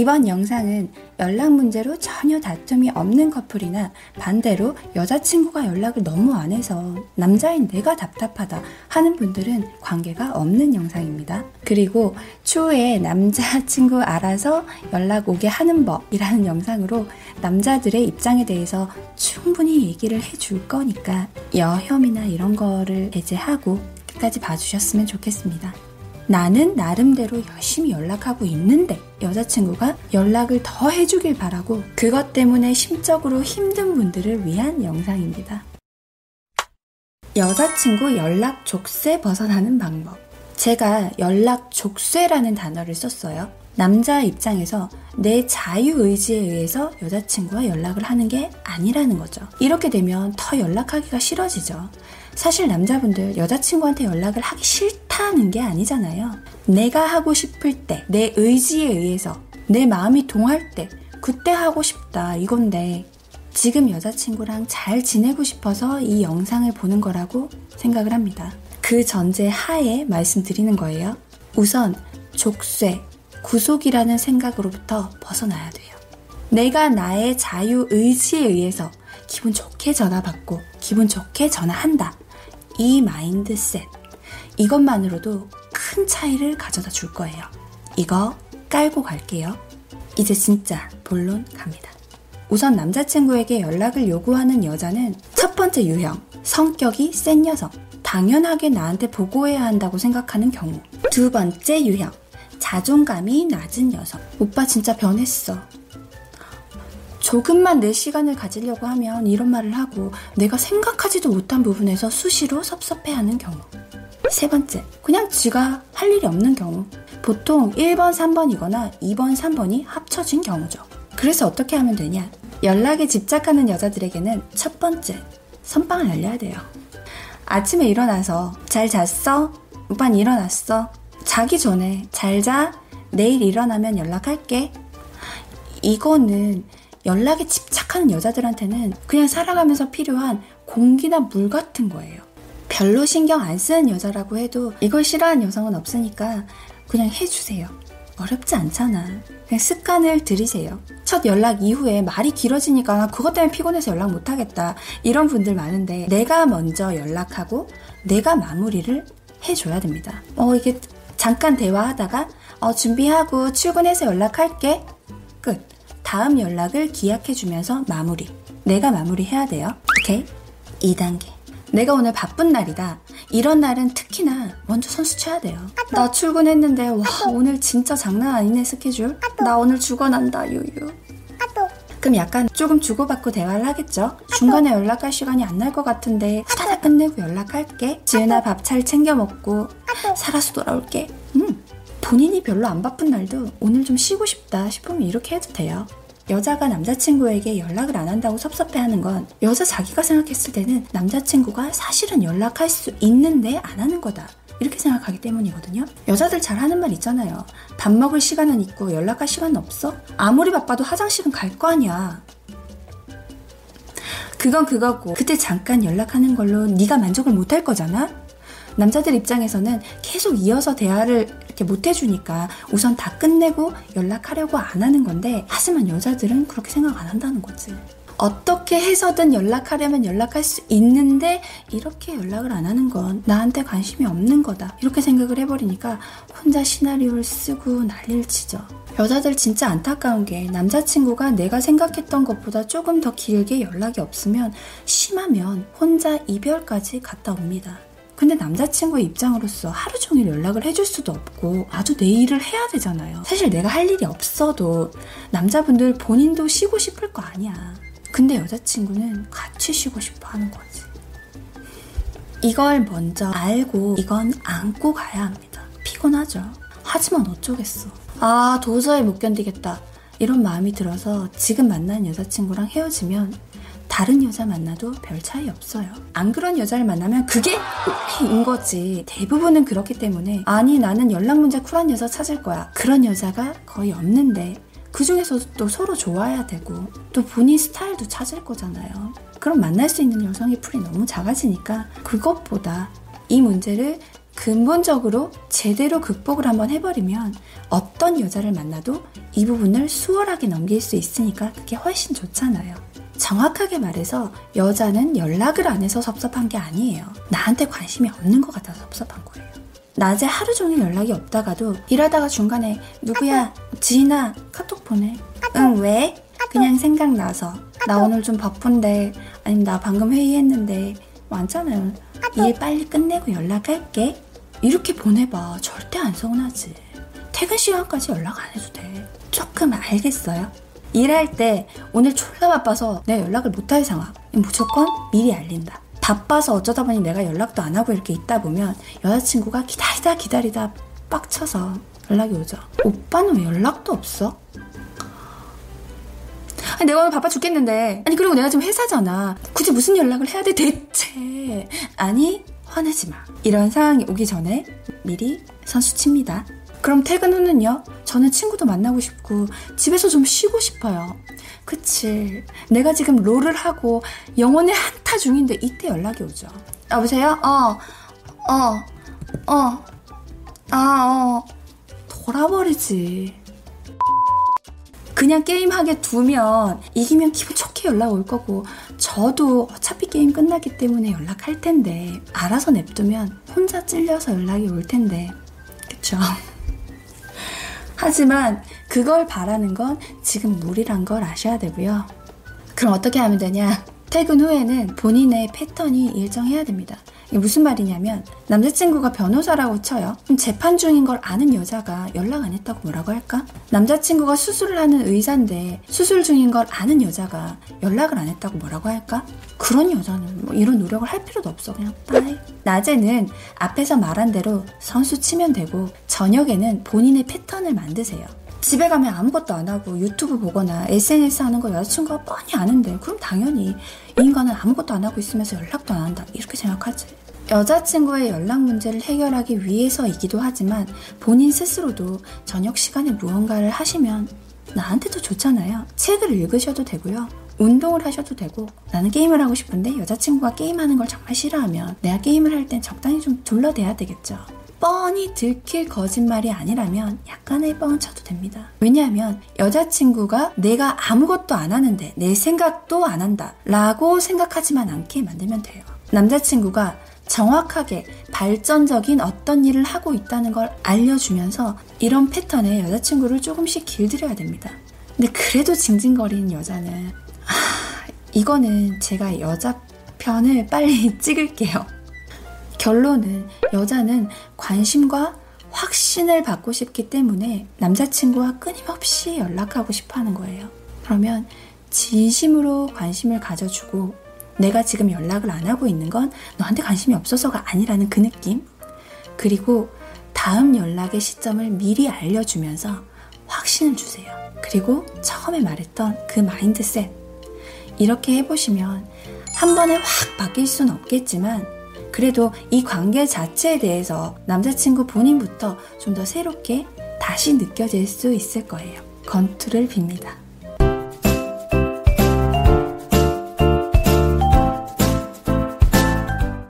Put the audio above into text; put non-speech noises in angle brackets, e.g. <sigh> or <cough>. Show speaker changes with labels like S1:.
S1: 이번 영상은 연락 문제로 전혀 다툼이 없는 커플이나 반대로 여자친구가 연락을 너무 안 해서 남자인 내가 답답하다 하는 분들은 관계가 없는 영상입니다. 그리고 추후에 남자친구 알아서 연락 오게 하는 법이라는 영상으로 남자들의 입장에 대해서 충분히 얘기를 해줄 거니까 여혐이나 이런 거를 배제하고 끝까지 봐주셨으면 좋겠습니다. 나는 나름대로 열심히 연락하고 있는데 여자친구가 연락을 더 해주길 바라고 그것 때문에 심적으로 힘든 분들을 위한 영상입니다. 여자친구 연락 족쇄 벗어나는 방법. 제가 연락 족쇄라는 단어를 썼어요. 남자 입장에서 내 자유의지에 의해서 여자친구와 연락을 하는 게 아니라는 거죠. 이렇게 되면 더 연락하기가 싫어지죠. 사실 남자분들 여자친구한테 연락을 하기 싫다는 게 아니잖아요. 내가 하고 싶을 때, 내 의지에 의해서, 내 마음이 동할 때, 그때 하고 싶다 이건데, 지금 여자친구랑 잘 지내고 싶어서 이 영상을 보는 거라고 생각을 합니다. 그 전제 하에 말씀드리는 거예요. 우선, 족쇄, 구속이라는 생각으로부터 벗어나야 돼요. 내가 나의 자유 의지에 의해서 기분 좋게 전화받고 기분 좋게 전화한다. 이 마인드셋. 이것만으로도 큰 차이를 가져다 줄 거예요. 이거 깔고 갈게요. 이제 진짜 본론 갑니다. 우선 남자친구에게 연락을 요구하는 여자는 첫 번째 유형, 성격이 센 녀석. 당연하게 나한테 보고해야 한다고 생각하는 경우. 두 번째 유형, 자존감이 낮은 녀석. 오빠 진짜 변했어. 조금만 내 시간을 가지려고 하면 이런 말을 하고 내가 생각하지도 못한 부분에서 수시로 섭섭해하는 경우. 세 번째, 그냥 쥐가 할 일이 없는 경우. 보통 1번, 3번이거나 2번, 3번이 합쳐진 경우죠. 그래서 어떻게 하면 되냐? 연락에 집착하는 여자들에게는 첫 번째, 선빵을 날려야 돼요. 아침에 일어나서 잘 잤어? 오빤 일어났어? 자기 전에 잘 자. 내일 일어나면 연락할게. 이거는 연락에 집착하는 여자들한테는 그냥 살아가면서 필요한 공기나 물 같은 거예요. 별로 신경 안 쓰는 여자라고 해도 이걸 싫어하는 여성은 없으니까 그냥 해주세요. 어렵지 않잖아. 그냥 습관을 들이세요. 첫 연락 이후에 말이 길어지니까 그것 때문에 피곤해서 연락 못하겠다. 이런 분들 많은데 내가 먼저 연락하고 내가 마무리를 해줘야 됩니다. 어, 이게 잠깐 대화하다가 어, 준비하고 출근해서 연락할게. 끝. 다음 연락을 기약해주면서 마무리. 내가 마무리해야 돼요. 오케이? 2단계. 내가 오늘 바쁜 날이다. 이런 날은 특히나 먼저 선수 쳐야 돼요. 나 출근했는데 와 오늘 진짜 장난 아니네 스케줄. 나 오늘 죽어난다 유유. 그럼 약간 조금 주고받고 대화를 하겠죠. 중간에 연락할 시간이 안 날 것 같은데 후다닥 끝내고 연락할게. 지은아 밥 잘 챙겨 먹고 살아서 돌아올게. 음. 본인이 별로 안 바쁜 날도 오늘 좀 쉬고 싶다 싶으면 이렇게 해도 돼요. 여자가 남자친구에게 연락을 안 한다고 섭섭해하는 건 여자 자기가 생각했을 때는 남자친구가 사실은 연락할 수 있는데 안 하는 거다. 이렇게 생각하기 때문이거든요. 여자들 잘 하는 말 있잖아요. 밥 먹을 시간은 있고 연락할 시간은 없어? 아무리 바빠도 화장실은 갈 거 아니야. 그건 그거고 그때 잠깐 연락하는 걸로 네가 만족을 못 할 거잖아? 남자들 입장에서는 계속 이어서 대화를 이렇게 못 해주니까 우선 다 끝내고 연락하려고 안 하는 건데 하지만 여자들은 그렇게 생각 안 한다는 거지. 어떻게 해서든 연락하려면 연락할 수 있는데 이렇게 연락을 안 하는 건 나한테 관심이 없는 거다. 이렇게 생각을 해버리니까 혼자 시나리오를 쓰고 난리를 치죠. 여자들 진짜 안타까운 게 남자친구가 내가 생각했던 것보다 조금 더 길게 연락이 없으면 심하면 혼자 이별까지 갔다 옵니다. 근데 남자친구의 입장으로서 하루 종일 연락을 해줄 수도 없고 아주 내 일을 해야 되잖아요. 사실 내가 할 일이 없어도 남자분들 본인도 쉬고 싶을 거 아니야. 근데 여자친구는 같이 쉬고 싶어 하는 거지. 이걸 먼저 알고 이건 안고 가야 합니다. 피곤하죠. 하지만 어쩌겠어. 아, 도저히 못 견디겠다. 이런 마음이 들어서 지금 만난 여자친구랑 헤어지면 다른 여자 만나도 별 차이 없어요. 안 그런 여자를 만나면 그게 인 거지. 대부분은 그렇기 때문에 아니 나는 연락 문제 쿨한 여자 찾을 거야. 그런 여자가 거의 없는데 그 중에서도 또 서로 좋아야 되고 또 본인 스타일도 찾을 거잖아요. 그럼 만날 수 있는 여성의 풀이 너무 작아지니까 그것보다 이 문제를 근본적으로 제대로 극복을 한번 해버리면 어떤 여자를 만나도 이 부분을 수월하게 넘길 수 있으니까 그게 훨씬 좋잖아요. 정확하게 말해서 여자는 연락을 안 해서 섭섭한 게 아니에요. 나한테 관심이 없는 것 같아서 섭섭한 거예요. 낮에 하루 종일 연락이 없다가도 일하다가 중간에 누구야 지인아 카톡 보내. 응 왜? 그냥 생각나서. 나 오늘 좀 바쁜데 아니면 나 방금 회의했는데. 많잖아요 일 빨리 끝내고 연락할게. 이렇게 보내봐. 절대 안 서운하지. 퇴근 시간까지 연락 안 해도 돼. 조금 알겠어요? 일할 때 오늘 졸라 바빠서 내가 연락을 못할 상황. 무조건 미리 알린다 바빠서 어쩌다 보니 내가 연락도 안 하고 이렇게 있다 보면 여자친구가 기다리다 기다리다 빡쳐서 연락이 오죠. 오빠는 왜 연락도 없어? 아니, 내가 오늘 바빠 죽겠는데. 아니, 그리고 내가 지금 회사잖아. 굳이 무슨 연락을 해야 돼, 대체. 아니, 화내지 마. 이런 상황이 오기 전에 미리 선수 칩니다. 그럼 퇴근 후는요? 저는 친구도 만나고 싶고, 집에서 좀 쉬고 싶어요. 그치. 내가 지금 롤을 하고 영혼의 한타 중인데 이때 연락이 오죠. 여보세요? 어, 어, 어, 아, 어. 돌아버리지. 그냥 게임하게 두면 이기면 기분 좋게 연락 올 거고 저도 어차피 게임 끝나기 때문에 연락할 텐데 알아서 냅두면 혼자 찔려서 연락이 올 텐데 그쵸? 하지만 그걸 바라는 건 지금 무리란 걸 아셔야 되고요. 그럼 어떻게 하면 되냐? 퇴근 후에는 본인의 패턴이 일정해야 됩니다. 이게 무슨 말이냐면 남자친구가 변호사라고 쳐요. 그럼 재판 중인 걸 아는 여자가 연락 안 했다고 뭐라고 할까? 남자친구가 수술을 하는 의사인데 수술 중인 걸 아는 여자가 연락을 안 했다고 뭐라고 할까? 그런 여자는 뭐 이런 노력을 할 필요도 없어. 그냥 빠이. 낮에는 앞에서 말한 대로 선수 치면 되고 저녁에는 본인의 패턴을 만드세요. 집에 가면 아무것도 안 하고 유튜브 보거나 SNS 하는 거 여자친구가 뻔히 아는데 그럼 당연히 이 인간은 아무것도 안 하고 있으면서 연락도 안 한다. 이렇게 생각하지. 여자친구의 연락 문제를 해결하기 위해서이기도 하지만 본인 스스로도 저녁 시간에 무언가를 하시면 나한테도 좋잖아요. 책을 읽으셔도 되고요. 운동을 하셔도 되고 나는 게임을 하고 싶은데 여자친구가 게임하는 걸 정말 싫어하면 내가 게임을 할 땐 적당히 좀 둘러대야 되겠죠 뻔히 들킬 거짓말이 아니라면 약간의 뻥은 쳐도 됩니다. 왜냐하면 여자친구가 내가 아무것도 안 하는데 내 생각도 안 한다 라고 생각하지만 않게 만들면 돼요. 남자친구가 정확하게 발전적인 어떤 일을 하고 있다는 걸 알려주면서 이런 패턴에 여자친구를 조금씩 길들여야 됩니다. 근데 그래도 징징거리는 여자는 아, 이거는 제가 여자 편을 빨리 <laughs> 찍을게요. 결론은 여자는 관심과 확신을 받고 싶기 때문에 남자친구와 끊임없이 연락하고 싶어 하는 거예요. 그러면 진심으로 관심을 가져주고 내가 지금 연락을 안 하고 있는 건 너한테 관심이 없어서가 아니라는 그 느낌. 그리고 다음 연락의 시점을 미리 알려주면서 확신을 주세요. 그리고 처음에 말했던 그 마인드셋. 이렇게 해보시면 한 번에 확 바뀔 수는 없겠지만 그래도 이 관계 자체에 대해서 남자친구 본인부터 좀 더 새롭게 다시 느껴질 수 있을 거예요. 건투를 빕니다.